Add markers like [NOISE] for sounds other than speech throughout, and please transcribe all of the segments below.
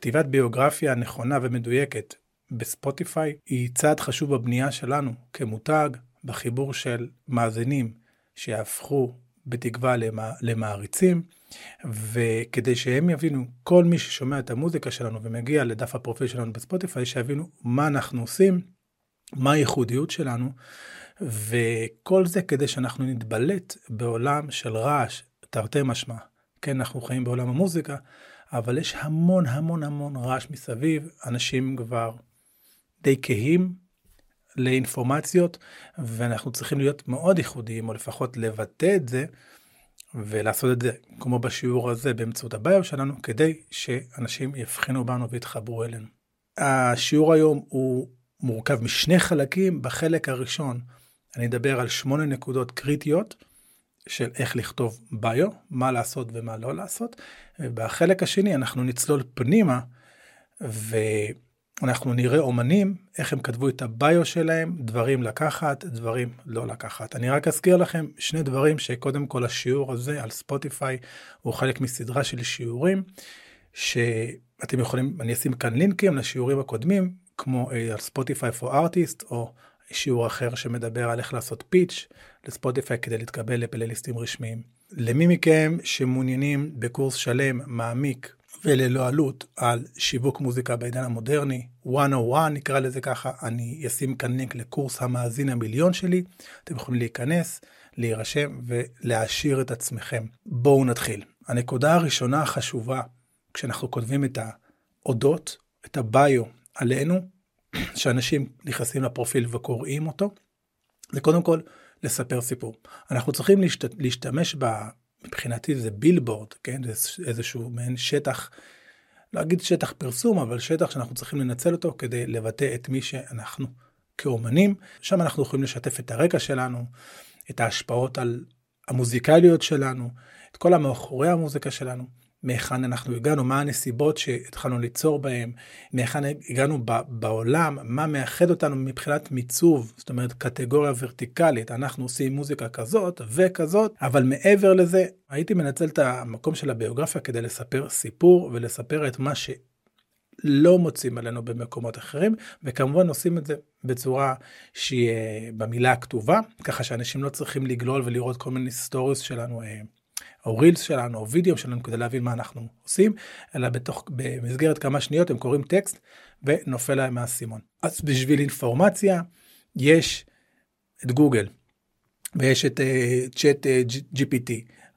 כתיבת ביוגרפיה נכונה ומדויקת בספוטיפיי היא צעד חשוב בבנייה שלנו כמותג, בחיבור של מאזינים שיהפכו בתקווה למעריצים, וכדי שהם יבינו, כל מי ששומע את המוזיקה שלנו ומגיע לדף הפרופיל שלנו בספוטיפיי, שיבינו מה אנחנו עושים, מה הייחודיות שלנו, וכל זה כדי שאנחנו נתבלט בעולם של רעש, תרתי משמע. כן, אנחנו חיים בעולם המוזיקה, אבל יש המון המון המון רעש מסביב, אנשים כבר די כהים לאינפורמציות, ואנחנו צריכים להיות מאוד ייחודיים, או לפחות לבטא את זה, ולעשות את זה, כמו בשיעור הזה, באמצעות הביו שלנו, כדי שאנשים יבחינו בנו ויתחברו אלינו. השיעור היום הוא מורכב משני חלקים. בחלק הראשון אני אדבר על שמונה נקודות קריטיות של איך לכתוב ביו, מה לעשות ומה לא לעשות. ובחלק השני אנחנו נצלול פנימה, ו... אנחנו נראה אומנים, איך הם כתבו את הביו שלהם, דברים לקחת, דברים לא לקחת. אני רק אזכיר לכם שני דברים שקודם כל השיעור הזה על ספוטיפיי הוא חלק מסדרה של שיעורים, שאתם יכולים, אני אשים כאן לינקים לשיעורים הקודמים, כמו אה, על ספוטיפיי for artist, או שיעור אחר שמדבר על איך לעשות פיץ' לספוטיפיי כדי להתקבל לפלייליסטים רשמיים. למי מכם שמעוניינים בקורס שלם, מעמיק, וללא עלות על שיווק מוזיקה בעידן המודרני, 101 נקרא לזה ככה, אני אשים כאן לינק לקורס המאזין המיליון שלי, אתם יכולים להיכנס, להירשם ולהעשיר את עצמכם. בואו נתחיל. הנקודה הראשונה החשובה, כשאנחנו כותבים את האודות, את הביו עלינו, שאנשים נכנסים לפרופיל וקוראים אותו, זה קודם כל לספר סיפור. אנחנו צריכים להשת... להשתמש ב... מבחינתי זה בילבורד, כן? זה איזשהו מעין שטח, לא אגיד שטח פרסום, אבל שטח שאנחנו צריכים לנצל אותו כדי לבטא את מי שאנחנו כאומנים. שם אנחנו יכולים לשתף את הרקע שלנו, את ההשפעות על המוזיקליות שלנו, את כל המאחורי המוזיקה שלנו. מהיכן אנחנו הגענו, מה הנסיבות שהתחלנו ליצור בהן, מהיכן הגענו בעולם, מה מאחד אותנו מבחינת מיצוב, זאת אומרת קטגוריה ורטיקלית, אנחנו עושים מוזיקה כזאת וכזאת, אבל מעבר לזה, הייתי מנצל את המקום של הביוגרפיה כדי לספר סיפור ולספר את מה שלא מוצאים עלינו במקומות אחרים, וכמובן עושים את זה בצורה שהיא במילה הכתובה, ככה שאנשים לא צריכים לגלול ולראות כל מיני stories שלנו. אה, או reels שלנו, או וידאו שלנו, כדי להבין מה אנחנו עושים, אלא בתוך, במסגרת כמה שניות הם קוראים טקסט ונופל להם האסימון. אז בשביל אינפורמציה, יש את גוגל, ויש את Chat אה, אה, GPT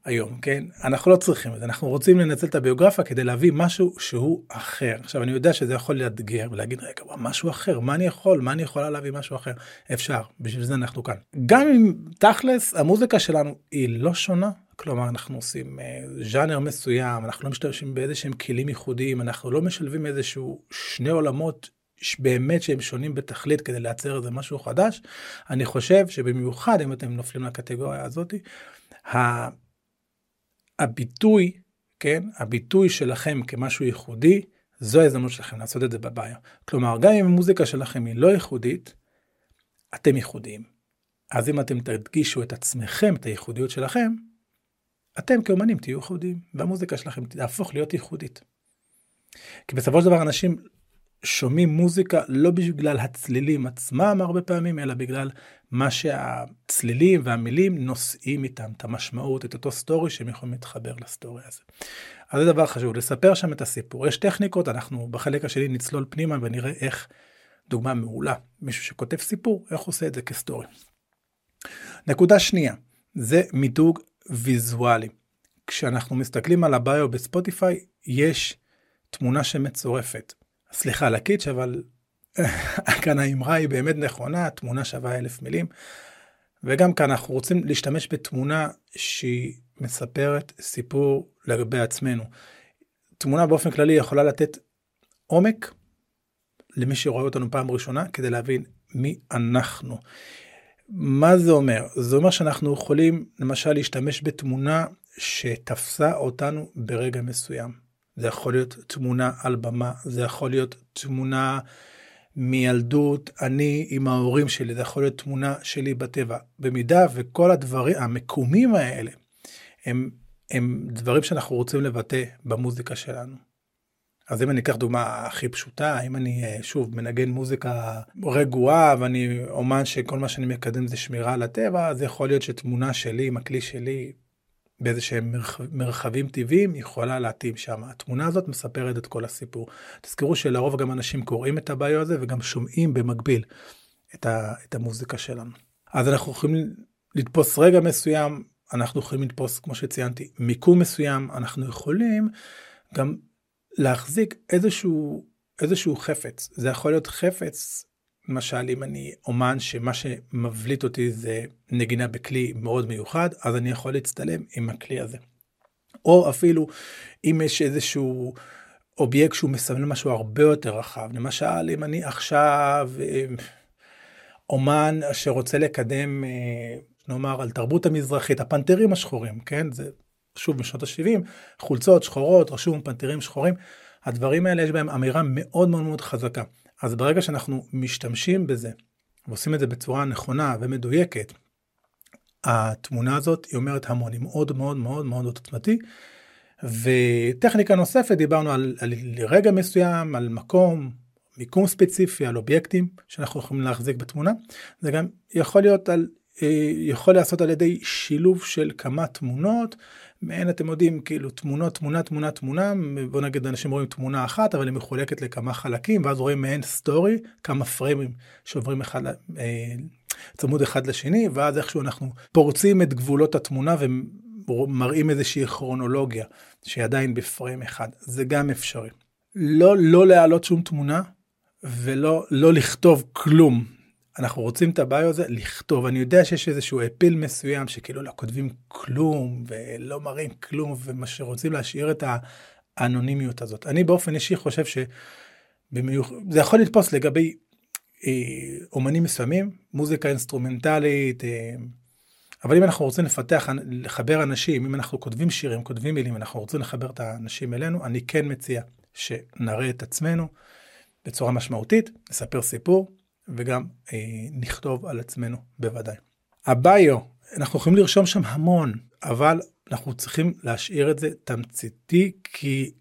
היום, כן? אנחנו לא צריכים את זה, אנחנו רוצים לנצל את הביוגרפיה כדי להביא משהו שהוא אחר. עכשיו, אני יודע שזה יכול לאתגר ולהגיד, רגע, משהו אחר, מה אני יכול? מה אני יכולה להביא משהו אחר? אפשר, בשביל זה אנחנו כאן. גם אם תכלס, המוזיקה שלנו היא לא שונה כלומר, אנחנו עושים uh, ז'אנר מסוים, אנחנו לא משתמשים באיזה שהם כלים ייחודיים, אנחנו לא משלבים איזשהו שני עולמות באמת שהם שונים בתכלית כדי לייצר איזה משהו חדש. אני חושב שבמיוחד אם אתם נופלים לקטגוריה הזאת, הביטוי, כן, הביטוי שלכם כמשהו ייחודי, זו ההזדמנות שלכם לעשות את זה בביו. כלומר, גם אם המוזיקה שלכם היא לא ייחודית, אתם ייחודיים. אז אם אתם תדגישו את עצמכם, את הייחודיות שלכם, אתם כאומנים תהיו ייחודיים, והמוזיקה שלכם תהפוך להיות ייחודית. כי בסופו של דבר אנשים שומעים מוזיקה לא בגלל הצלילים עצמם הרבה פעמים, אלא בגלל מה שהצלילים והמילים נושאים איתם, את המשמעות, את אותו סטורי שהם יכולים להתחבר לסטורי הזה. אז זה דבר חשוב, לספר שם את הסיפור. יש טכניקות, אנחנו בחלק השני נצלול פנימה ונראה איך, דוגמה מעולה, מישהו שכותב סיפור, איך עושה את זה כסטורי. נקודה שנייה, זה מיתוג ויזואלי. כשאנחנו מסתכלים על הביו בספוטיפיי, יש תמונה שמצורפת. סליחה על הקיץ', אבל [LAUGHS] כאן האמרה היא באמת נכונה, תמונה שווה אלף מילים. וגם כאן אנחנו רוצים להשתמש בתמונה שהיא מספרת סיפור לגבי עצמנו. תמונה באופן כללי יכולה לתת עומק למי שרואה אותנו פעם ראשונה כדי להבין מי אנחנו. מה זה אומר? זה אומר שאנחנו יכולים למשל להשתמש בתמונה שתפסה אותנו ברגע מסוים. זה יכול להיות תמונה על במה, זה יכול להיות תמונה מילדות, אני עם ההורים שלי, זה יכול להיות תמונה שלי בטבע. במידה וכל הדברים, המקומים האלה, הם, הם דברים שאנחנו רוצים לבטא במוזיקה שלנו. אז אם אני אקח דוגמה הכי פשוטה, אם אני אה, שוב מנגן מוזיקה רגועה ואני אומן שכל מה שאני מקדם זה שמירה על הטבע, אז יכול להיות שתמונה שלי עם הכלי שלי באיזה שהם מרחב, מרחבים טבעיים יכולה להתאים שם. התמונה הזאת מספרת את כל הסיפור. תזכרו שלרוב גם אנשים קוראים את הביו הזה וגם שומעים במקביל את, ה, את המוזיקה שלנו. אז אנחנו יכולים לתפוס רגע מסוים, אנחנו יכולים לתפוס, כמו שציינתי, מיקום מסוים, אנחנו יכולים גם להחזיק איזשהו, איזשהו חפץ. זה יכול להיות חפץ, למשל אם אני אומן שמה שמבליט אותי זה נגינה בכלי מאוד מיוחד, אז אני יכול להצטלם עם הכלי הזה. או אפילו אם יש איזשהו אובייקט שהוא מסמל משהו הרבה יותר רחב, למשל אם אני עכשיו אה, אומן שרוצה לקדם, אה, נאמר, על תרבות המזרחית, הפנתרים השחורים, כן? זה שוב משנות ה-70, חולצות שחורות, רשום פנתרים שחורים, הדברים האלה יש בהם אמירה מאוד מאוד מאוד חזקה. אז ברגע שאנחנו משתמשים בזה, ועושים את זה בצורה נכונה ומדויקת, התמונה הזאת היא אומרת המון, היא מאוד מאוד מאוד מאוד עוצמתי. וטכניקה נוספת, דיברנו על, על רגע מסוים, על מקום, מיקום ספציפי, על אובייקטים שאנחנו יכולים להחזיק בתמונה. זה גם יכול להיות על, אה, יכול להיעשות על ידי שילוב של כמה תמונות מעין אתם יודעים כאילו תמונות תמונה תמונה תמונה בוא נגיד אנשים רואים תמונה אחת אבל היא מחולקת לכמה חלקים ואז רואים מעין סטורי כמה פריימים שעוברים אחד אה, צמוד אחד לשני ואז איכשהו אנחנו פורצים את גבולות התמונה ומראים איזושהי כרונולוגיה שהיא עדיין בפריים אחד זה גם אפשרי. לא לא להעלות שום תמונה ולא לא לכתוב כלום אנחנו רוצים את הביו הזה לכתוב. אני יודע שיש איזשהו אפיל מסוים שכאילו לא כותבים כלום ולא מראים כלום ומה שרוצים להשאיר את האנונימיות הזאת. אני באופן אישי חושב שבמיוח... זה יכול לתפוס לגבי אה, אומנים מסוימים מוזיקה אינסטרומנטלית אה, אבל אם אנחנו רוצים לפתח לחבר אנשים אם אנחנו כותבים שירים כותבים מילים אנחנו רוצים לחבר את האנשים אלינו אני כן מציע שנראה את עצמנו בצורה משמעותית נספר סיפור וגם אה, נכתוב על עצמנו בוודאי. הביו, אנחנו יכולים לרשום שם המון, אבל אנחנו צריכים להשאיר את זה תמציתי, כי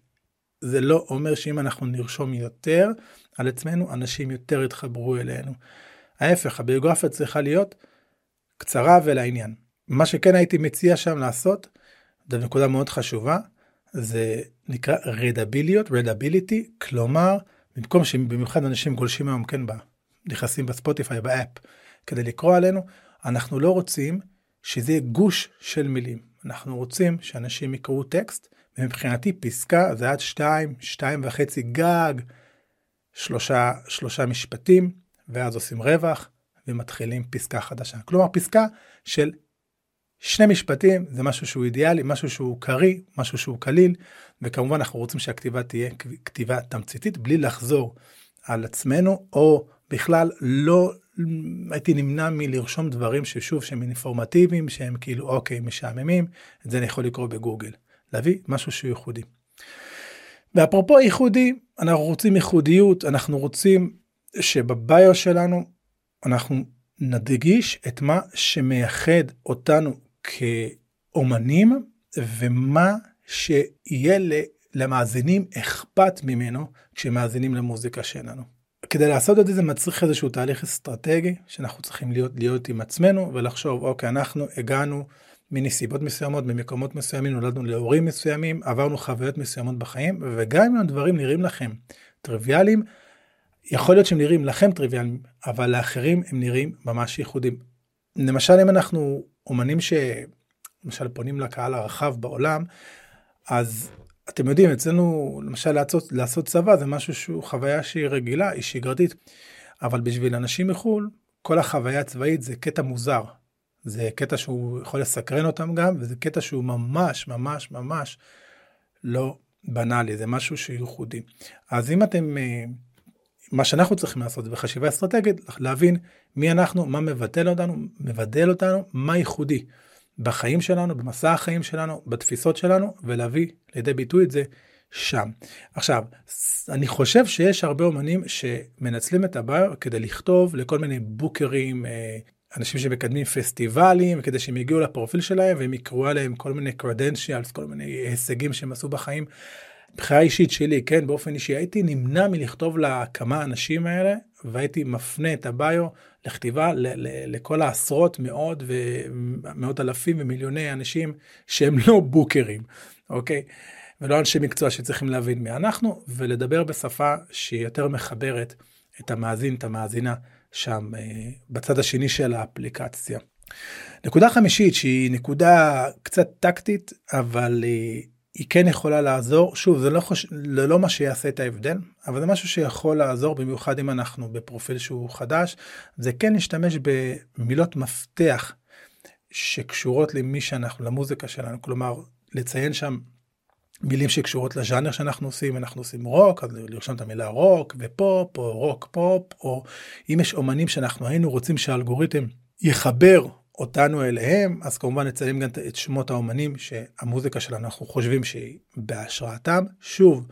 זה לא אומר שאם אנחנו נרשום יותר על עצמנו, אנשים יותר יתחברו אלינו. ההפך, הביוגרפיה צריכה להיות קצרה ולעניין. מה שכן הייתי מציע שם לעשות, זו נקודה מאוד חשובה, זה נקרא רדביליות, רדביליטי, כלומר, במקום שבמיוחד אנשים גולשים היום כן. נכנסים בספוטיפיי, באפ, כדי לקרוא עלינו, אנחנו לא רוצים שזה יהיה גוש של מילים. אנחנו רוצים שאנשים יקראו טקסט, ומבחינתי פסקה זה עד שתיים, שתיים וחצי גג, שלושה, שלושה משפטים, ואז עושים רווח ומתחילים פסקה חדשה. כלומר, פסקה של שני משפטים זה משהו שהוא אידיאלי, משהו שהוא קריא, משהו שהוא קליל, וכמובן אנחנו רוצים שהכתיבה תהיה כתיבה תמציתית בלי לחזור על עצמנו או בכלל לא הייתי נמנע מלרשום דברים ששוב שהם אינפורמטיביים שהם כאילו אוקיי משעממים את זה אני יכול לקרוא בגוגל להביא משהו שהוא ייחודי. ואפרופו ייחודי אנחנו רוצים ייחודיות אנחנו רוצים שבביו שלנו אנחנו נדגיש את מה שמייחד אותנו כאומנים ומה שיהיה למאזינים אכפת ממנו כשמאזינים למוזיקה שלנו. כדי לעשות את זה זה מצריך איזשהו תהליך אסטרטגי שאנחנו צריכים להיות להיות עם עצמנו ולחשוב אוקיי אנחנו הגענו מנסיבות מסוימות ממקומות מסוימים נולדנו להורים מסוימים עברנו חוויות מסוימות בחיים וגם אם הדברים נראים לכם טריוויאליים יכול להיות שהם נראים לכם טריוויאליים אבל לאחרים הם נראים ממש ייחודים. למשל אם אנחנו אומנים שלמשל פונים לקהל הרחב בעולם אז אתם יודעים, אצלנו למשל לעשות, לעשות צבא זה משהו שהוא חוויה שהיא רגילה, היא שגרתית, אבל בשביל אנשים מחו"ל, כל החוויה הצבאית זה קטע מוזר. זה קטע שהוא יכול לסקרן אותם גם, וזה קטע שהוא ממש ממש ממש לא בנאלי, זה משהו שהוא ייחודי. אז אם אתם, אה, מה שאנחנו צריכים לעשות בחשיבה אסטרטגית, להבין מי אנחנו, מה מבטל אותנו, מבדל אותנו, מה ייחודי. בחיים שלנו, במסע החיים שלנו, בתפיסות שלנו, ולהביא לידי ביטוי את זה שם. עכשיו, אני חושב שיש הרבה אומנים שמנצלים את הביו כדי לכתוב לכל מיני בוקרים, אה, אנשים שמקדמים פסטיבלים, כדי שהם יגיעו לפרופיל שלהם והם יקראו עליהם כל מיני credentials, כל מיני הישגים שהם עשו בחיים. בחירה אישית שלי, כן, באופן אישי, הייתי נמנע מלכתוב לכמה אנשים האלה, והייתי מפנה את הביו לכתיבה ל- ל- לכל העשרות, מאות ומאות אלפים ומיליוני אנשים שהם לא בוקרים, אוקיי? ולא אנשי מקצוע שצריכים להבין מי אנחנו, ולדבר בשפה שהיא יותר מחברת את המאזין, את המאזינה, שם אה, בצד השני של האפליקציה. נקודה חמישית שהיא נקודה קצת טקטית, אבל אה, היא כן יכולה לעזור, שוב, זה לא, חוש... זה לא מה שיעשה את ההבדל, אבל זה משהו שיכול לעזור, במיוחד אם אנחנו בפרופיל שהוא חדש, זה כן להשתמש במילות מפתח שקשורות למי שאנחנו, למוזיקה שלנו, כלומר, לציין שם מילים שקשורות לז'אנר שאנחנו עושים, אנחנו עושים רוק, אז לרשום את המילה רוק ופופ, או רוק פופ, או אם יש אומנים שאנחנו היינו רוצים שהאלגוריתם יחבר אותנו אליהם, אז כמובן נצלם גם את שמות האומנים שהמוזיקה שלנו, אנחנו חושבים שהיא בהשראתם. שוב,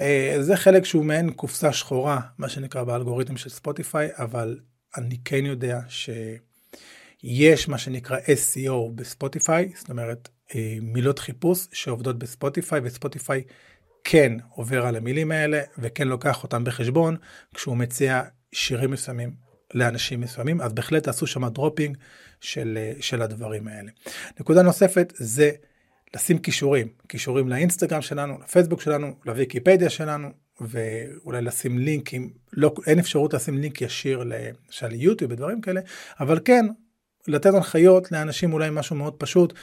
אה, זה חלק שהוא מעין קופסה שחורה, מה שנקרא באלגוריתם של ספוטיפיי, אבל אני כן יודע שיש מה שנקרא SEO בספוטיפיי, זאת אומרת אה, מילות חיפוש שעובדות בספוטיפיי, וספוטיפיי כן עובר על המילים האלה וכן לוקח אותם בחשבון כשהוא מציע שירים מסוימים לאנשים מסוימים, אז בהחלט תעשו שם dropping של, אה, של הדברים האלה. נקודה נוספת זה לשים קישורים, קישורים לאינסטגרם שלנו, לפייסבוק שלנו, לוויקיפדיה שלנו, ואולי לשים לינקים, לא, אין אפשרות לשים לינק ישיר למשל ליוטיוב ודברים כאלה, אבל כן, לתת הנחיות לאנשים אולי משהו מאוד פשוט.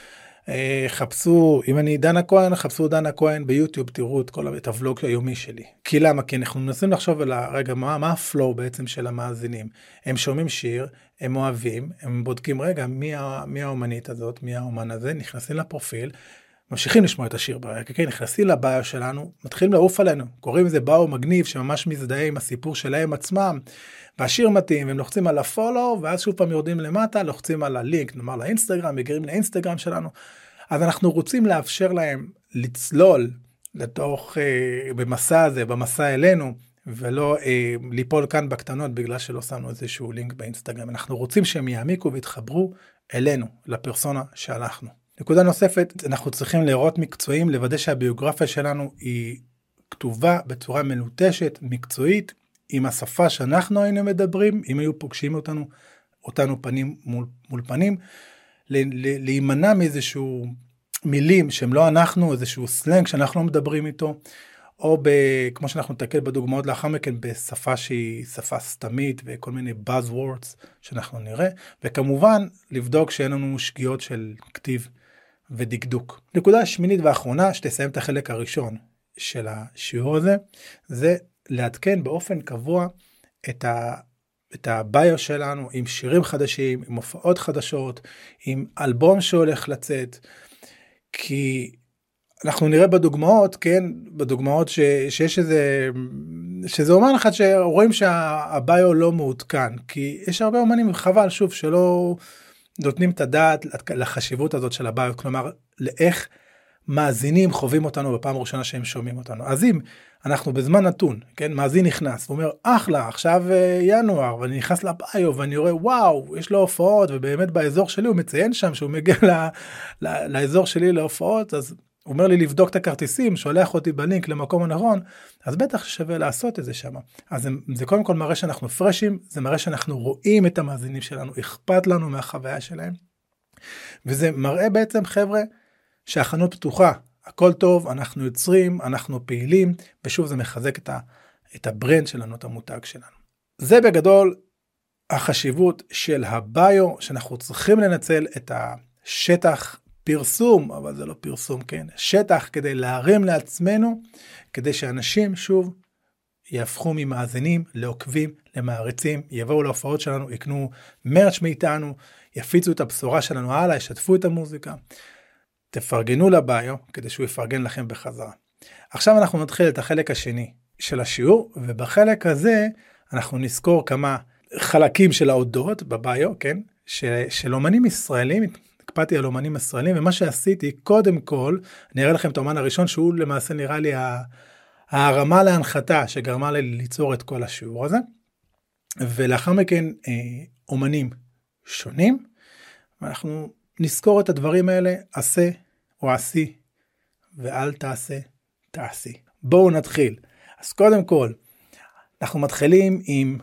אה, חפשו, אם אני דנה כהן, חפשו דנה כהן ביוטיוב, תראו את כל את ה-vlog היומי שלי. כי למה? כי אנחנו מנסים לחשוב על הרגע, מה, מה ה-flow בעצם של המאזינים. הם שומעים שיר, הם אוהבים, הם בודקים, רגע, מי, מי האומנית הזאת, מי האומן הזה, נכנסים לפרופיל, ממשיכים לשמוע את השיר ברקע, כן, נכנסים לבעיה שלנו, מתחילים לעוף עלינו, קוראים לזה באו מגניב שממש מזדהה עם הסיפור שלהם עצמם, והשיר מתאים, הם לוחצים על הפולו, ואז שוב פעם יורדים למטה, לוחצים על הלינק, נאמר לאינסטגרם, מגיעים לאינסטגרם שלנו. אז אנחנו רוצים לאפשר להם לצלול לתוך, אה, במסע הזה, במסע אלינו, ולא אה, ליפול כאן בקטנות בגלל שלא שמנו איזשהו לינק באינסטגרם. אנחנו רוצים שהם יעמיקו ויתחברו אלינו, לפרסונה שהלכנו. נקודה נוספת, אנחנו צריכים להיראות מקצועיים, לוודא שהביוגרפיה שלנו היא כתובה בצורה מלוטשת, מקצועית, עם השפה שאנחנו היינו מדברים, אם היו פוגשים אותנו, אותנו פנים מול, מול פנים, להימנע מאיזשהו מילים שהם לא אנחנו, איזשהו סלנג שאנחנו לא מדברים איתו, או ב, כמו שאנחנו נתקל בדוגמאות לאחר מכן, בשפה שהיא שפה סתמית וכל מיני buzzwords שאנחנו נראה, וכמובן לבדוק שאין לנו שגיאות של כתיב ודקדוק. נקודה שמינית ואחרונה שתסיים את החלק הראשון של השיעור הזה, זה לעדכן באופן קבוע את ה... את הביו שלנו עם שירים חדשים, עם הופעות חדשות, עם אלבום שהולך לצאת, כי אנחנו נראה בדוגמאות, כן, בדוגמאות ש, שיש איזה, שזה אומר לך שרואים שהביו לא מעודכן, כי יש הרבה אומנים, חבל שוב שלא נותנים את הדעת לחשיבות הזאת של הביו, כלומר לאיך מאזינים חווים אותנו בפעם הראשונה שהם שומעים אותנו. אז אם אנחנו בזמן נתון, כן, מאזין נכנס ואומר, אחלה, עכשיו אה, ינואר, ואני נכנס לביו ואני רואה, וואו, יש לו הופעות, ובאמת באזור שלי הוא מציין שם שהוא מגיע ל, ל, לאזור שלי להופעות, אז הוא אומר לי לבדוק את הכרטיסים, שולח אותי בלינק למקום הנכון, אז בטח שווה לעשות את זה שם. אז זה, זה קודם כל מראה שאנחנו פרשים, זה מראה שאנחנו רואים את המאזינים שלנו, אכפת לנו מהחוויה שלהם. וזה מראה בעצם, חבר'ה, שהחנות פתוחה, הכל טוב, אנחנו יוצרים, אנחנו פעילים, ושוב זה מחזק את, ה, את הברנד שלנו, את המותג שלנו. זה בגדול החשיבות של הביו, שאנחנו צריכים לנצל את השטח פרסום, אבל זה לא פרסום, כן? שטח כדי להרים לעצמנו, כדי שאנשים שוב יהפכו ממאזינים לעוקבים, למעריצים, יבואו להופעות שלנו, יקנו מרץ' מאיתנו, יפיצו את הבשורה שלנו הלאה, ישתפו את המוזיקה. תפרגנו לביו כדי שהוא יפרגן לכם בחזרה. עכשיו אנחנו נתחיל את החלק השני של השיעור, ובחלק הזה אנחנו נזכור כמה חלקים של ההודות בביו, כן? ש, של אומנים ישראלים, הקפדתי על אומנים ישראלים, ומה שעשיתי, קודם כל, אני אראה לכם את האומן הראשון, שהוא למעשה נראה לי ההרמה להנחתה שגרמה לי ליצור את כל השיעור הזה. ולאחר מכן אה, אומנים שונים, ואנחנו נזכור את הדברים האלה, עשה או עשי, ואל תעשה, תעשי. בואו נתחיל. אז קודם כל, אנחנו מתחילים עם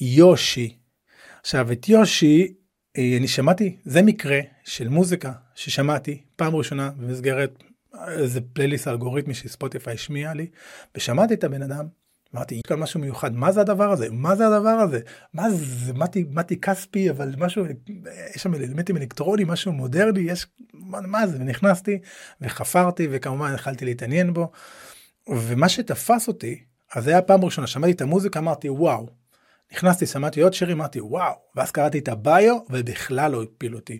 יושי. עכשיו, את יושי, אה, אני שמעתי, זה מקרה של מוזיקה ששמעתי פעם ראשונה במסגרת איזה פלייליסט אלגוריתמי שספוטיפיי השמיע לי, ושמעתי את הבן אדם, אמרתי, יש כאן משהו מיוחד, מה זה הדבר הזה? מה זה הדבר הזה? מה זה, מתי, מתי כספי, אבל משהו, יש שם אלמנטים אלקטרונים, משהו מודרני, יש, מה, מה זה? ונכנסתי וחפרתי, וכמובן התחלתי להתעניין בו, ומה שתפס אותי, אז זה היה פעם ראשונה, שמעתי את המוזיקה, אמרתי, וואו. נכנסתי, שמעתי עוד שירים, אמרתי, וואו. ואז קראתי את ה-bio, ובכלל לא הפיל אותי.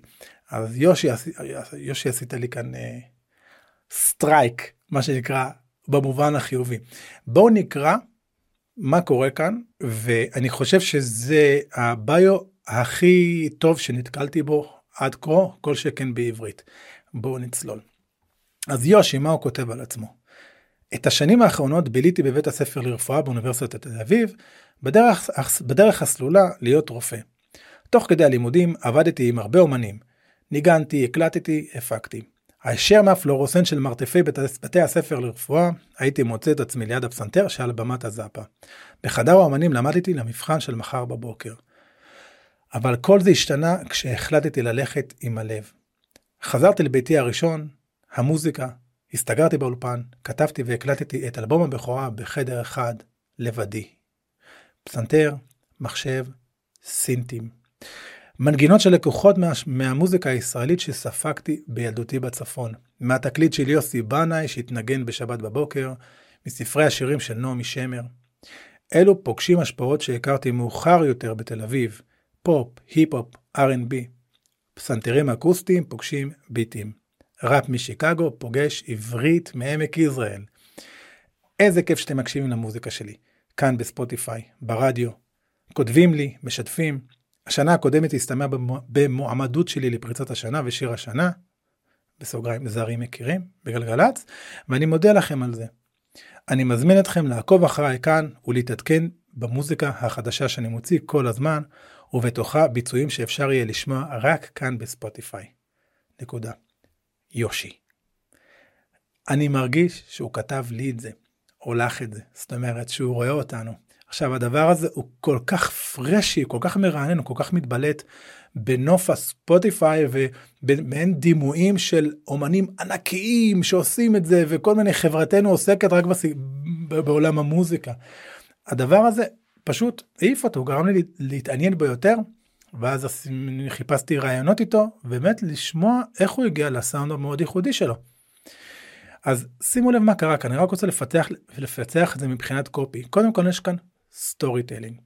אז יושי, יושי עשית לי כאן אה, strike, מה שנקרא, במובן החיובי. בואו נקרא מה קורה כאן, ואני חושב שזה ה-bio הכי טוב שנתקלתי בו עד כה, כל שכן בעברית. בואו נצלול. אז יושי, מה הוא כותב על עצמו? את השנים האחרונות ביליתי בבית הספר לרפואה באוניברסיטת תל אביב, בדרך, בדרך הסלולה להיות רופא. תוך כדי הלימודים עבדתי עם הרבה אומנים. ניגנתי, הקלטתי, הפקתי. הישר מהפלורוסנט של מרתפי בית, בתי הספר לרפואה, הייתי מוצא את עצמי ליד הפסנתר שעל במת הזאפה. בחדר האמנים למדתי למבחן של מחר בבוקר. אבל כל זה השתנה כשהחלטתי ללכת עם הלב. חזרתי לביתי הראשון, המוזיקה, הסתגרתי באולפן, כתבתי והקלטתי את אלבום הבכורה בחדר אחד, לבדי. פסנתר, מחשב, סינטים. מנגינות של לקוחות מה, מהמוזיקה הישראלית שספגתי בילדותי בצפון. מהתקליט של יוסי בנאי שהתנגן בשבת בבוקר, מספרי השירים של נעמי שמר. אלו פוגשים השפעות שהכרתי מאוחר יותר בתל אביב, פופ, היפ-הופ, R&B. פסנתרים אקוסטיים פוגשים ביטים. ראפ משיקגו פוגש עברית מעמק יזרעאל. איזה כיף שאתם מקשיבים למוזיקה שלי. כאן בספוטיפיי, ברדיו. כותבים לי, משתפים. השנה הקודמת הסתיימה במועמדות שלי לפריצת השנה ושיר השנה, בסוגריים זרים מכירים, בגלגלצ, ואני מודה לכם על זה. אני מזמין אתכם לעקוב אחריי כאן ולהתעדכן במוזיקה החדשה שאני מוציא כל הזמן, ובתוכה ביצועים שאפשר יהיה לשמוע רק כאן בספוטיפיי. נקודה. יושי. אני מרגיש שהוא כתב לי את זה, או לך את זה, זאת אומרת שהוא רואה אותנו. עכשיו הדבר הזה הוא כל כך פרשי, כל כך מרענן, הוא כל כך מתבלט בנוף הספוטיפיי ובמעין דימויים של אומנים ענקיים שעושים את זה וכל מיני חברתנו עוסקת רק בס... בעולם המוזיקה. הדבר הזה פשוט העיף אותו, הוא גרם לי להתעניין בו יותר ואז חיפשתי רעיונות איתו, באמת לשמוע איך הוא הגיע לסאונד המאוד ייחודי שלו. אז שימו לב מה קרה כאן, אני רק רוצה לפתח ולפצח את זה מבחינת קופי. קודם כל יש כאן storytelling.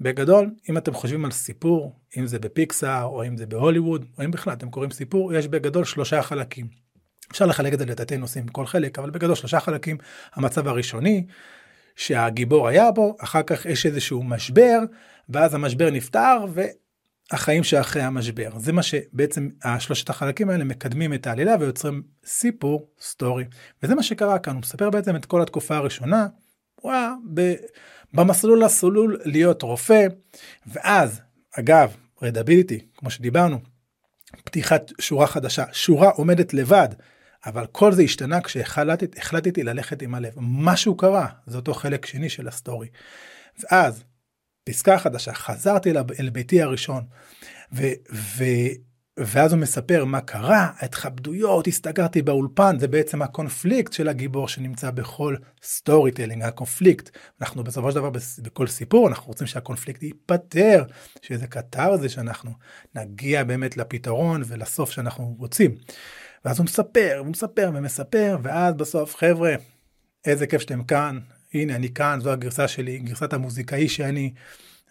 בגדול, אם אתם חושבים על סיפור, אם זה בפיקסאר, או אם זה בהוליווד, או אם בכלל אתם קוראים סיפור, יש בגדול שלושה חלקים. אפשר לחלק את זה לתתי נושאים כל חלק, אבל בגדול שלושה חלקים. המצב הראשוני, שהגיבור היה בו, אחר כך יש איזשהו משבר, ואז המשבר נפתר, החיים שאחרי המשבר. זה מה שבעצם השלושת החלקים האלה מקדמים את העלילה ויוצרים סיפור, story. וזה מה שקרה כאן, הוא מספר בעצם את כל התקופה הראשונה, הוא היה במסלול הסלול להיות רופא, ואז, אגב, readability, כמו שדיברנו, פתיחת שורה חדשה, שורה עומדת לבד, אבל כל זה השתנה כשהחלטתי ללכת עם הלב. משהו קרה, זה אותו חלק שני של ה-story. ואז פסקה חדשה, חזרתי אל ביתי הראשון, ו, ו, ואז הוא מספר מה קרה, ההתמודדויות, הסתגרתי באולפן, זה בעצם הקונפליקט של הגיבור שנמצא בכל storytelling, הקונפליקט. אנחנו בסופו של דבר בכל סיפור, אנחנו רוצים שהקונפליקט ייפתר, שזה קטר זה שאנחנו נגיע באמת לפתרון ולסוף שאנחנו רוצים. ואז הוא מספר, הוא מספר ומספר, ואז בסוף, חבר'ה, איזה כיף שאתם כאן, הנה אני כאן, זו הגרסה שלי, גרסת המוזיקאי שאני,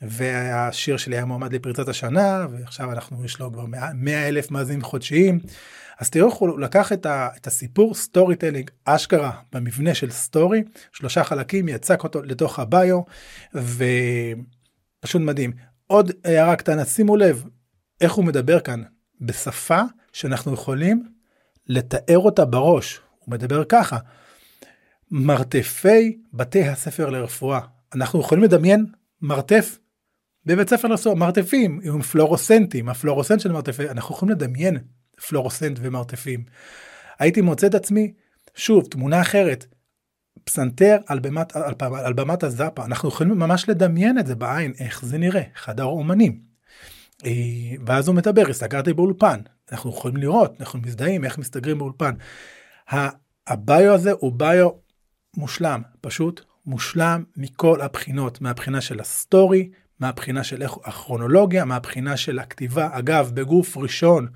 והשיר שלי היה מועמד לפריצת השנה, ועכשיו אנחנו, יש לו כבר 100 אלף מאזינים חודשיים. אז תראו איך הוא לקח את, ה, את הסיפור storytelling אשכרה במבנה של story, שלושה חלקים, יצק אותו לתוך ה bio, ופשוט מדהים. עוד הערה קטנה, שימו לב איך הוא מדבר כאן, בשפה שאנחנו יכולים לתאר אותה בראש. הוא מדבר ככה, מרתפי בתי הספר לרפואה. אנחנו יכולים לדמיין מרתף בבית ספר לרפואה, מרתפים עם פלורוסנטים, הפלורוסנט של מרתפי, אנחנו יכולים לדמיין פלורוסנט ומרתפים. הייתי מוצא את עצמי, שוב, תמונה אחרת, פסנתר על במת, על, על במת הזאפה, אנחנו יכולים ממש לדמיין את זה בעין, איך זה נראה, חדר אומנים. אה, ואז הוא מדבר, הסתגרתי באולפן, אנחנו יכולים לראות, אנחנו מזדהים, איך מסתגרים באולפן. ה bio הזה הוא bio מושלם, פשוט מושלם מכל הבחינות, מהבחינה של ה story, מהבחינה של הכרונולוגיה, מהבחינה של הכתיבה. אגב, בגוף ראשון,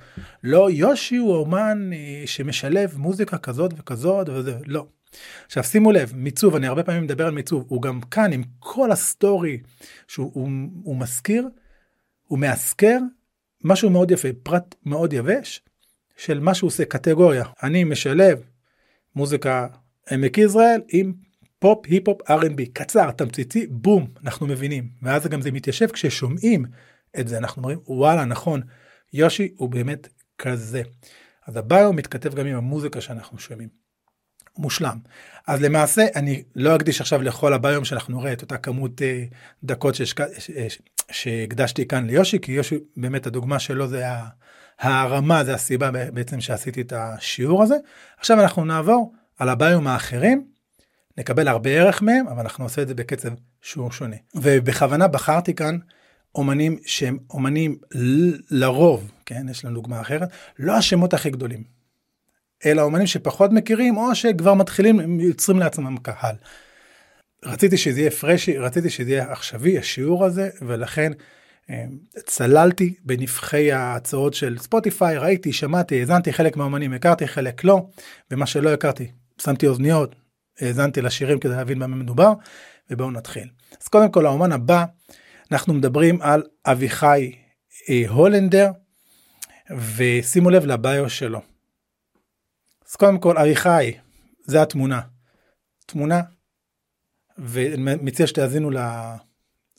לא יושי הוא אומן אה, שמשלב מוזיקה כזאת וכזאת וזה, לא. עכשיו שימו לב, מיצוב, אני הרבה פעמים מדבר על מיצוב, הוא גם כאן עם כל ה story שהוא הוא, הוא מזכיר, הוא מאזכר משהו מאוד יפה, פרט מאוד יבש של מה שהוא עושה, קטגוריה. אני משלב מוזיקה עמק יזרעאל עם פופ, היפ-הופ, R&B, קצר, תמציתי, בום, אנחנו מבינים. ואז גם זה מתיישב כששומעים את זה, אנחנו אומרים, וואלה, נכון, יושי הוא באמת כזה. אז הביו מתכתב גם עם המוזיקה שאנחנו שומעים. מושלם. אז למעשה אני לא אקדיש עכשיו לכל הביום שאנחנו נראה את אותה כמות אה, דקות שהשק... שהקדשתי כאן ליושי, כי יושי באמת הדוגמה שלו זה הרמה, זה הסיבה בעצם שעשיתי את השיעור הזה. עכשיו אנחנו נעבור על הביום האחרים. נקבל הרבה ערך מהם, אבל אנחנו נעשה את זה בקצב שהוא שונה. ובכוונה בחרתי כאן אומנים שהם אומנים לרוב, כן, יש לנו דוגמה אחרת, לא השמות הכי גדולים, אלא אומנים שפחות מכירים, או שכבר מתחילים, הם יוצרים לעצמם קהל. רציתי שזה יהיה פרשי, רציתי שזה יהיה עכשווי, השיעור הזה, ולכן אה, צללתי בנבחי ההצעות של ספוטיפיי, ראיתי, שמעתי, האזנתי חלק מהאומנים, הכרתי, חלק לא, ומה שלא הכרתי, שמתי אוזניות, האזנתי לשירים כדי להבין במה מדובר, ובואו נתחיל. אז קודם כל האומן הבא, אנחנו מדברים על אביחי אה, הולנדר, ושימו לב לביו שלו. אז קודם כל אביחי, זה התמונה. תמונה, ואני מציע שתאזינו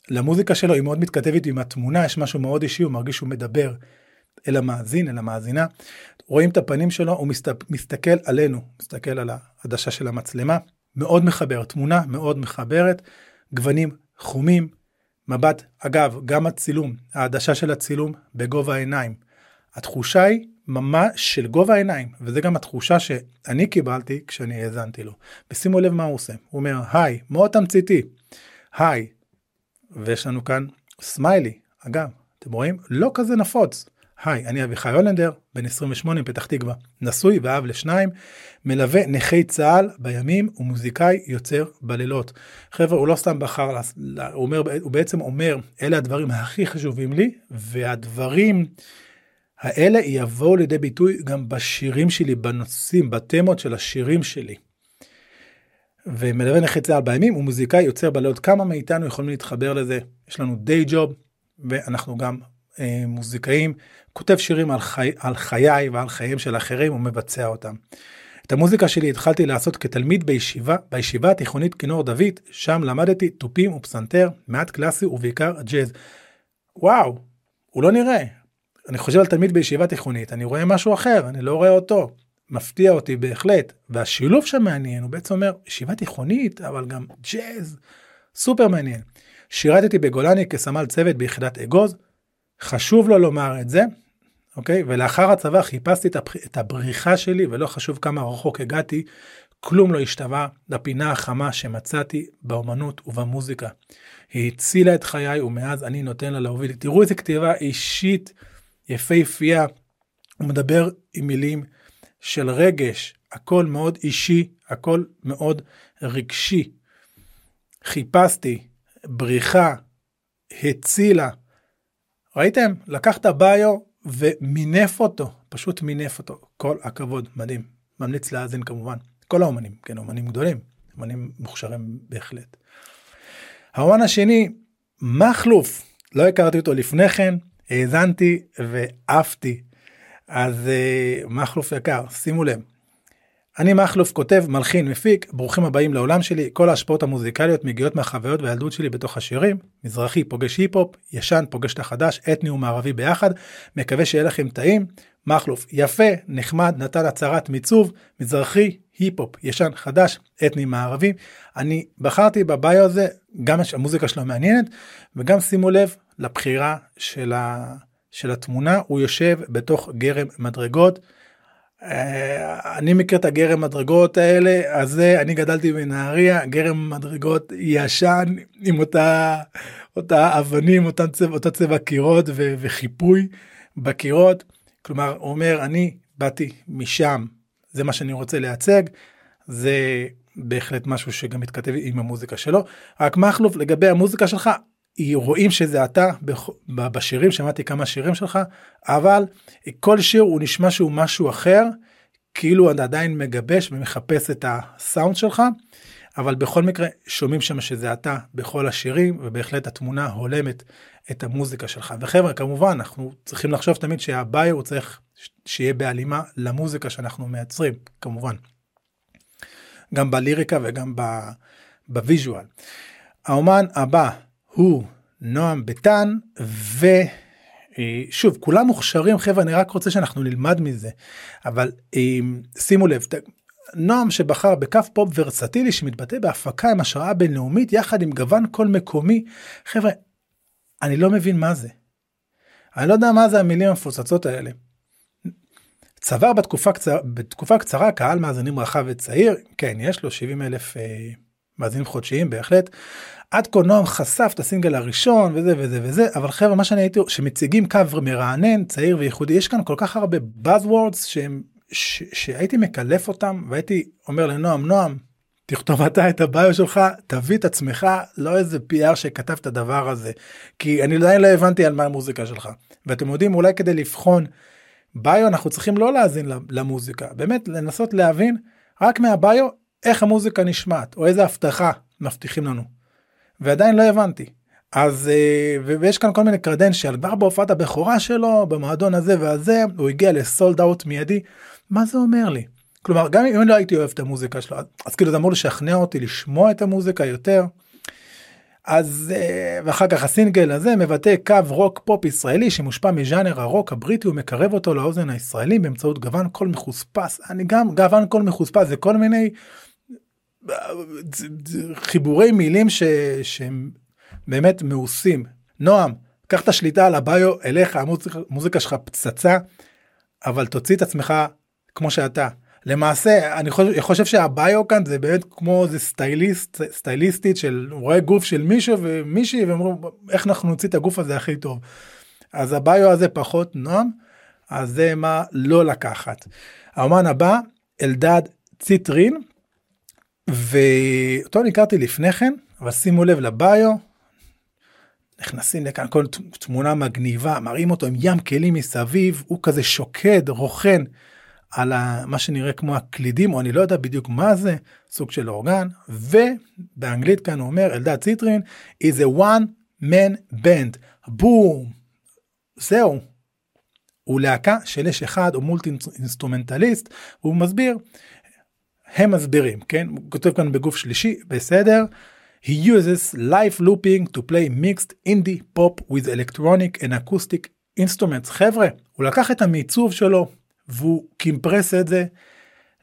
למוזיקה שלו, היא מאוד מתכתבת עם התמונה, יש משהו מאוד אישי, הוא מרגיש שהוא מדבר אל המאזין, אל המאזינה. רואים את הפנים שלו, הוא מסת, מסתכל עלינו, מסתכל על העדשה של המצלמה, מאוד מחבר, תמונה מאוד מחברת, גוונים חומים, מבט, אגב, גם הצילום, העדשה של הצילום בגובה העיניים. התחושה היא ממש של גובה העיניים, וזה גם התחושה שאני קיבלתי כשאני האזנתי לו. ושימו לב מה הוא עושה, הוא אומר, היי, מאוד תמציתי, היי, ויש לנו כאן סמיילי, אגב, אתם רואים? לא כזה נפוץ. היי, אני אביחי הולנדר, בן 28 מפתח תקווה, נשוי ואב לשניים, מלווה נכי צה"ל בימים ומוזיקאי יוצר בלילות. חבר'ה, הוא לא סתם בחר, הוא, אומר, הוא בעצם אומר, אלה הדברים הכי חשובים לי, והדברים האלה יבואו לידי ביטוי גם בשירים שלי, בנושאים, בתמות של השירים שלי. ומלווה נכי צה"ל בימים ומוזיקאי יוצר בלילות. כמה מאיתנו יכולים להתחבר לזה? יש לנו דיי ג'וב, ואנחנו גם מוזיקאים, כותב שירים על, חי, על חיי ועל חייהם של אחרים ומבצע אותם. את המוזיקה שלי התחלתי לעשות כתלמיד בישיבה, בישיבה התיכונית כינור דוד, שם למדתי תופים ופסנתר, מעט קלאסי ובעיקר ג'אז. וואו, הוא לא נראה. אני חושב על תלמיד בישיבה תיכונית, אני רואה משהו אחר, אני לא רואה אותו. מפתיע אותי בהחלט. והשילוב שם מעניין, הוא בעצם אומר, ישיבה תיכונית, אבל גם ג'אז, סופר מעניין. שירתתי בגולני כסמל צוות ביחידת אגוז, חשוב לו לומר את זה, אוקיי? ולאחר הצבא חיפשתי את הבריחה שלי, ולא חשוב כמה רחוק הגעתי, כלום לא השתווה לפינה החמה שמצאתי באומנות ובמוזיקה. היא הצילה את חיי, ומאז אני נותן לה להוביל. תראו איזה כתיבה אישית יפהפייה. הוא מדבר עם מילים של רגש, הכל מאוד אישי, הכל מאוד רגשי. חיפשתי, בריחה, הצילה, ראיתם? לקח את הביו ומינף אותו, פשוט מינף אותו. כל הכבוד, מדהים. ממליץ להאזין כמובן. כל האומנים, כן, אומנים גדולים, אומנים מוכשרים בהחלט. האומן השני, מכלוף, לא הכרתי אותו לפני כן, האזנתי ועפתי. אז uh, מכלוף יקר, שימו לב, אני מכלוף כותב, מלחין, מפיק, ברוכים הבאים לעולם שלי, כל ההשפעות המוזיקליות מגיעות מהחוויות והילדות שלי בתוך השירים, מזרחי פוגש היפ-הופ, ישן פוגש את החדש, אתני ומערבי ביחד, מקווה שיהיה לכם טעים, מכלוף, יפה, נחמד, נתן הצהרת מיצוב, מזרחי, היפ-הופ, ישן, חדש, אתני, מערבי. אני בחרתי בביו הזה, גם המוזיקה שלו מעניינת, וגם שימו לב לבחירה של, ה... של התמונה, הוא יושב בתוך גרם מדרגות. אה, אני מכיר את הגרם מדרגות האלה, אז זה, אני גדלתי בנהריה, גרם מדרגות ישן עם אותה, אותה אבנים, אותה צבע, אותה צבע קירות ו, וחיפוי בקירות. כלומר, הוא אומר, אני באתי משם, זה מה שאני רוצה לייצג, זה בהחלט משהו שגם מתכתב עם המוזיקה שלו. רק מכלוף, לגבי המוזיקה שלך, רואים שזה אתה בשירים, שמעתי כמה שירים שלך, אבל כל שיר הוא נשמע שהוא משהו אחר, כאילו אתה עדיין מגבש ומחפש את הסאונד שלך, אבל בכל מקרה שומעים שם שזה אתה בכל השירים, ובהחלט התמונה הולמת את המוזיקה שלך. וחבר'ה, כמובן, אנחנו צריכים לחשוב תמיד שהביו הוא צריך שיהיה בהלימה למוזיקה שאנחנו מייצרים, כמובן. גם בליריקה וגם ב visual. האומן הבא הוא נועם ביטן, ושוב, כולם מוכשרים, חבר'ה, אני רק רוצה שאנחנו נלמד מזה, אבל אה, שימו לב, נועם שבחר בקו פופ ורסטילי שמתבטא בהפקה עם השראה בינלאומית יחד עם גוון קול מקומי, חבר'ה, אני לא מבין מה זה. אני לא יודע מה זה המילים המפוצצות האלה. צבר בתקופה, קצר, בתקופה קצרה קהל מאזינים רחב וצעיר, כן, יש לו 70 אלף אה, מאזינים חודשיים בהחלט. עד כה נועם חשף את הסינגל הראשון וזה וזה וזה, אבל חבר'ה, מה שאני הייתי, שמציגים קו מרענן, צעיר וייחודי, יש כאן כל כך הרבה שהם, ש, שהייתי מקלף אותם והייתי אומר לנועם, נועם, תכתוב אתה את הביו שלך, תביא את עצמך, לא איזה PR שכתב את הדבר הזה, כי אני עדיין לא הבנתי על מה המוזיקה שלך. ואתם יודעים, אולי כדי לבחון ביו אנחנו צריכים לא להאזין למוזיקה, באמת לנסות להבין רק מהביו איך המוזיקה נשמעת, או איזה הבטחה מבטיחים לנו. ועדיין לא הבנתי. אז אה, ויש כאן כל מיני קרדנציאל כבר בהופעת הבכורה שלו במועדון הזה והזה הוא הגיע לסולד אאוט מיידי מה זה אומר לי כלומר גם אם לא הייתי אוהב את המוזיקה שלו אז כאילו זה אמור לשכנע אותי לשמוע את המוזיקה יותר. אז אה, ואחר כך הסינגל הזה מבטא קו רוק פופ ישראלי שמושפע מז'אנר הרוק הבריטי ומקרב אותו לאוזן הישראלי באמצעות גוון קול מחוספס אני גם גוון קול מחוספס זה כל מיני חיבורי מילים ש, שהם באמת מעושים. נועם, קח את השליטה על ה bio אליך, המוזיקה, שלך פצצה, אבל תוציא את עצמך כמו שאתה. למעשה אני חושב, חושב שהביו כאן זה באמת כמו זה סטייליסט סטייליסטית של רואה גוף של מישהו ומישהי ואומרים איך אנחנו נוציא את הגוף הזה הכי טוב. אז הביו הזה פחות נועם אז זה מה לא לקחת. האומן הבא אלדד ציטרין ואותו אני הכרתי לפני כן, אבל שימו לב לביו, נכנסים לכאן כל תמונה מגניבה, מראים אותו עם ים כלים מסביב, הוא כזה שוקד, רוכן על מה שנראה כמו הקלידים, או אני לא יודע בדיוק מה זה, סוג של אורגן, ובאנגלית כאן הוא אומר, אלדד ציטרין, is a one man band, בום, זהו. הוא להקה של איש אחד, הוא multi instrumentalist, והוא מסביר הם מסבירים, כן? הוא כותב כאן בגוף שלישי, בסדר. He uses live looping to play mixed indie pop with electronic and acoustic instruments. חבר'ה, הוא לקח את המיצוב שלו והוא קימפרס את זה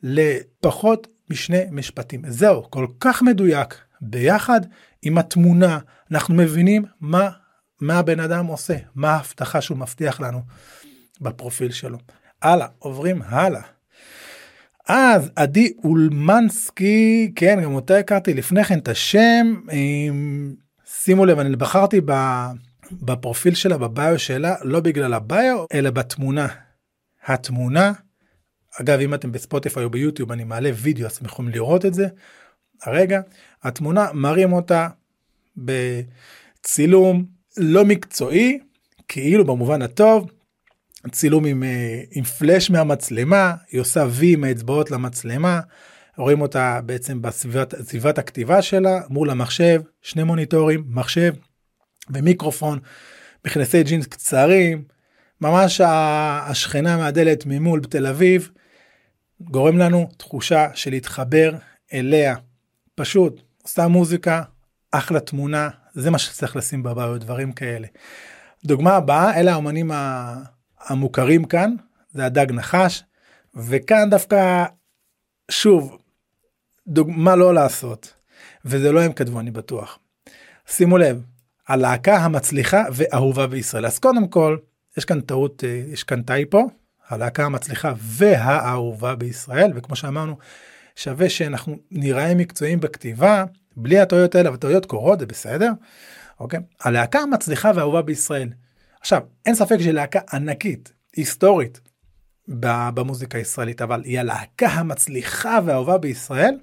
לפחות משני משפטים. זהו, כל כך מדויק. ביחד עם התמונה אנחנו מבינים מה, מה הבן אדם עושה, מה ההבטחה שהוא מבטיח לנו בפרופיל שלו. הלאה, עוברים הלאה. אז עדי אולמנסקי, כן, גם אותה הכרתי לפני כן את השם. שימו לב, אני בחרתי בפרופיל שלה, בביו שלה, לא בגלל הביו, אלא בתמונה. התמונה, אגב, אם אתם בספוטיפיי או ביוטיוב, אני מעלה וידאו, אז אתם יכולים לראות את זה. הרגע, התמונה, מראים אותה בצילום לא מקצועי, כאילו במובן הטוב, צילום עם, אה, עם פלאש מהמצלמה, היא עושה וי עם האצבעות למצלמה, רואים אותה בעצם בסביבת סביבת הכתיבה שלה מול המחשב, שני מוניטורים, מחשב ומיקרופון, מכנסי ג'ינס קצרים, ממש השכנה מהדלת ממול בתל אביב, גורם לנו תחושה של להתחבר אליה. פשוט, עושה מוזיקה, אחלה תמונה, זה מה שצריך לשים בבעיות, דברים כאלה. דוגמה הבאה, אלה האומנים המוכרים כאן זה הדג נחש וכאן דווקא שוב דוגמה לא לעשות וזה לא הם כתבו אני בטוח. שימו לב הלהקה המצליחה ואהובה בישראל אז קודם כל יש כאן טעות אה, יש כאן טייפו הלהקה המצליחה והאהובה בישראל, וכמו שאמרנו, שווה שאנחנו נראה מקצועיים בכתיבה, בלי הטעויות האלה, וטעויות קורות, זה בסדר, אוקיי? הלהקה המצליחה והאהובה בישראל. עכשיו, אין ספק שהיא להקה ענקית, היסטורית, במוזיקה הישראלית, אבל היא הלהקה המצליחה והאהובה בישראל,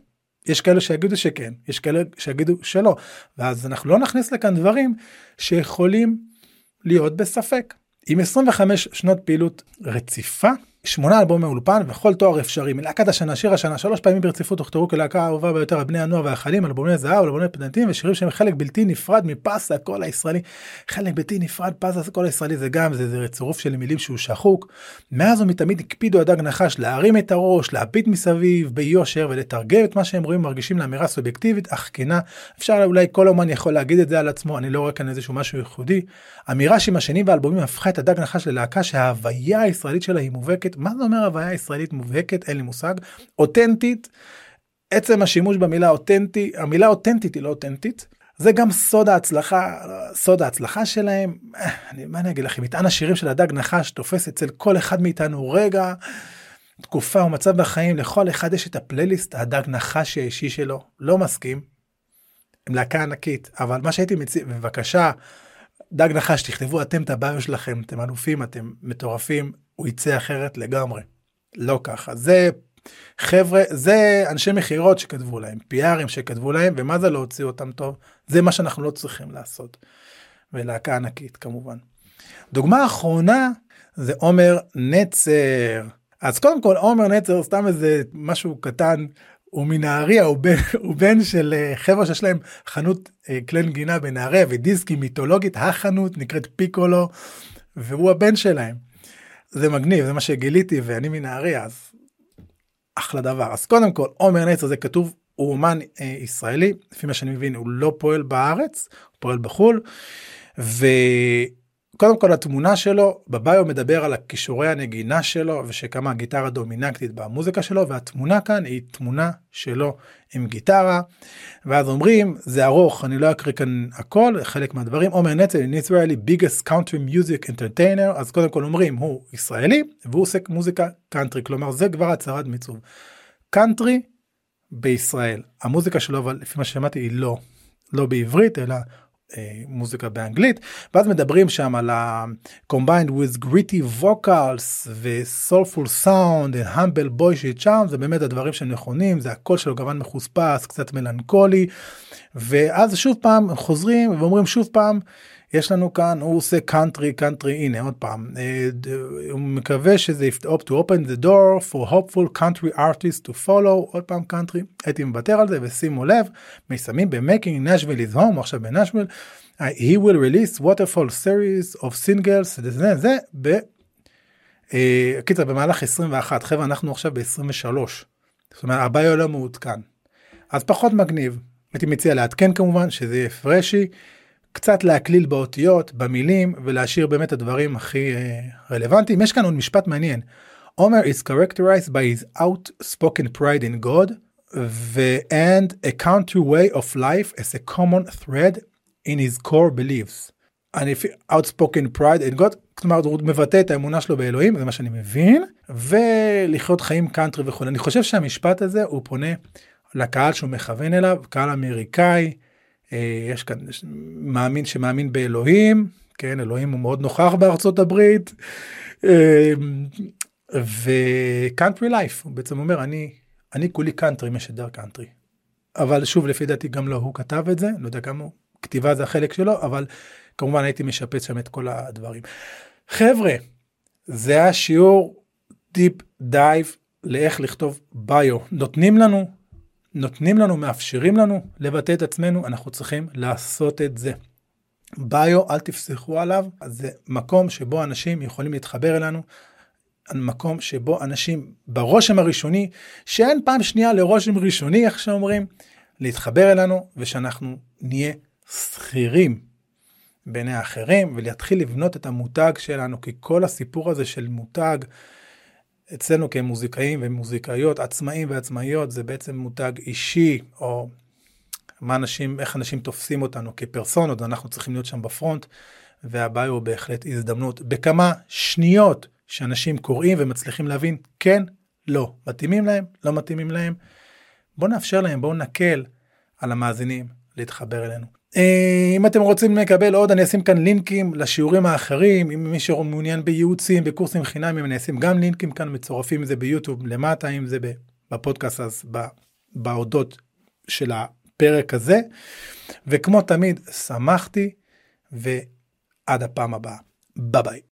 יש כאלה שיגידו שכן, יש כאלה שיגידו שלא, ואז אנחנו לא נכניס לכאן דברים שיכולים להיות בספק. עם 25 שנות פעילות רציפה, שמונה אלבומי אולפן וכל תואר אפשרי מלהקת השנה שיר השנה שלוש פעמים ברציפות הוכתרו כלהקה האהובה ביותר על בני הנוער והחיילים אלבומי זהב אלבומי פדנטים ושירים שהם חלק בלתי נפרד מפס הקול הישראלי חלק בלתי נפרד פס הקול הישראלי זה גם זה, זה צירוף של מילים שהוא שחוק. מאז ומתמיד הקפידו הדג נחש להרים את הראש להביט מסביב ביושר ולתרגם את מה שהם רואים מרגישים לאמירה סובייקטיבית אך כנה אפשר אולי כל אומן יכול להגיד את זה על עצמו אני לא רואה כאן איזשהו משהו ייחודי. אמירה שעם השנים והאלבומים הפכה את הדג נחש ללהקה שההוויה הישראלית שלה היא מובהקת מה זה אומר הוויה ישראלית מובהקת? אין לי מושג. אותנטית עצם השימוש במילה אותנטי המילה אותנטית היא לא אותנטית. זה גם סוד ההצלחה סוד ההצלחה שלהם. אני, מה אני אגיד לכם? מטען השירים של הדג נחש תופס אצל כל אחד מאיתנו רגע. תקופה ומצב בחיים לכל אחד יש את הפלייליסט הדג נחש האישי שלו. לא מסכים. עם להקה ענקית. אבל מה שהייתי מציע בבקשה דג נחש תכתבו אתם את הביו שלכם אתם אלופים אתם מטורפים הוא יצא אחרת לגמרי. לא ככה זה חבר'ה זה אנשי מכירות שכתבו להם פיארים שכתבו להם ומה זה להוציא אותם טוב זה מה שאנחנו לא צריכים לעשות. ולהקה ענקית כמובן. דוגמה אחרונה זה עומר נצר. אז קודם כל עומר נצר סתם איזה משהו קטן הוא מנהריה הוא בן, [LAUGHS] הוא בן של אה, חבר'ה שיש להם חנות אה, כלי נגינה בנהריה ודיסקי מיתולוגית החנות נקראת פיקולו והוא הבן שלהם. זה מגניב זה מה שגיליתי ואני מנהריה אז אחלה דבר אז קודם כל עומר נצר זה כתוב הוא אומן אה, ישראלי לפי מה שאני מבין הוא לא פועל בארץ הוא פועל בחול. ו... קודם כל התמונה שלו ב bio מדבר על הכישורי הנגינה שלו ושכמה הגיטרה דומיננטית במוזיקה שלו והתמונה כאן היא תמונה שלו עם גיטרה. ואז אומרים זה ארוך אני לא אקריא כאן הכל חלק מהדברים. עומר נצר is Israel's biggest country music entertainer. אז קודם כל אומרים הוא ישראלי והוא עושה מוזיקה קאנטרי כלומר זה כבר הצהרת מיצוב. קאנטרי בישראל. המוזיקה שלו אבל לפי מה ששמעתי היא לא לא בעברית אלא מוזיקה באנגלית ואז מדברים שם על ה-combined with gritty vocals ו-soulful sound and humble boy charm זה באמת הדברים שהם נכונים זה הקול שלו כמובן מחוספס קצת מלנכולי ואז שוב פעם חוזרים ואומרים שוב פעם יש לנו כאן הוא עושה קאנטרי קאנטרי הנה עוד פעם אה, הוא מקווה שזה יפתור to open the door for hopeful country artists to follow עוד פעם קאנטרי הייתי מוותר על זה ושימו לב מסיימים ב-making nashville is home עכשיו בנשוויל he will release waterfall series of singles זה זה ב... אה, קיצר במהלך 21 חבר'ה אנחנו עכשיו ב-23 זאת אומרת הבעיה לא מעודכן אז פחות מגניב הייתי מציע לעדכן כמובן שזה יהיה פרשי. קצת להקליל באותיות, במילים, ולהשאיר באמת הדברים הכי uh, רלוונטיים. יש כאן עוד משפט מעניין. עומר is characterized by his outspoken pride in God, and a country way of life as a common thread in his core beliefs. אני outspoken pride in God, כלומר הוא מבטא את האמונה שלו באלוהים, זה מה שאני מבין, ולחיות חיים קאנטרי וכו'. אני חושב שהמשפט הזה הוא פונה לקהל שהוא מכוון אליו, קהל אמריקאי, יש כאן מאמין שמאמין באלוהים, כן, אלוהים הוא מאוד נוכח בארצות הברית, אה, ו country life, הוא בעצם אומר, אני, אני כולי קאנטרי, משדר קאנטרי. אבל שוב, לפי דעתי גם לא הוא כתב את זה, לא יודע כמה, כתיבה זה החלק שלו, אבל כמובן הייתי משפץ שם את כל הדברים. חבר'ה, זה היה שיעור deep dive לאיך לכתוב bio. נותנים לנו נותנים לנו, מאפשרים לנו לבטא את עצמנו, אנחנו צריכים לעשות את זה. bio, אל תפסחו עליו, זה מקום שבו אנשים יכולים להתחבר אלינו, מקום שבו אנשים ברושם הראשוני, שאין פעם שנייה לרושם ראשוני, איך שאומרים, להתחבר אלינו, ושאנחנו נהיה שכירים בעיני האחרים, ולהתחיל לבנות את המותג שלנו, כי כל הסיפור הזה של מותג, אצלנו כמוזיקאים ומוזיקאיות, עצמאים ועצמאיות, זה בעצם מותג אישי, או מה אנשים, איך אנשים תופסים אותנו כפרסונות, אנחנו צריכים להיות שם בפרונט, והביו בהחלט הזדמנות. בכמה שניות שאנשים קוראים ומצליחים להבין כן, לא, מתאימים להם, לא מתאימים להם. בואו נאפשר להם, בואו נקל על המאזינים להתחבר אלינו. אה, אם אתם רוצים לקבל עוד אני אשים כאן לינקים לשיעורים האחרים. אם מי שמעוניין בייעוצים בקורסים חינמים אני אשים גם לינקים כאן מצורפים זה ביוטיוב למטה אם זה בפודקאסט אז בהודות של הפרק הזה. וכמו תמיד שמחתי ועד הפעם הבאה. ביי ביי.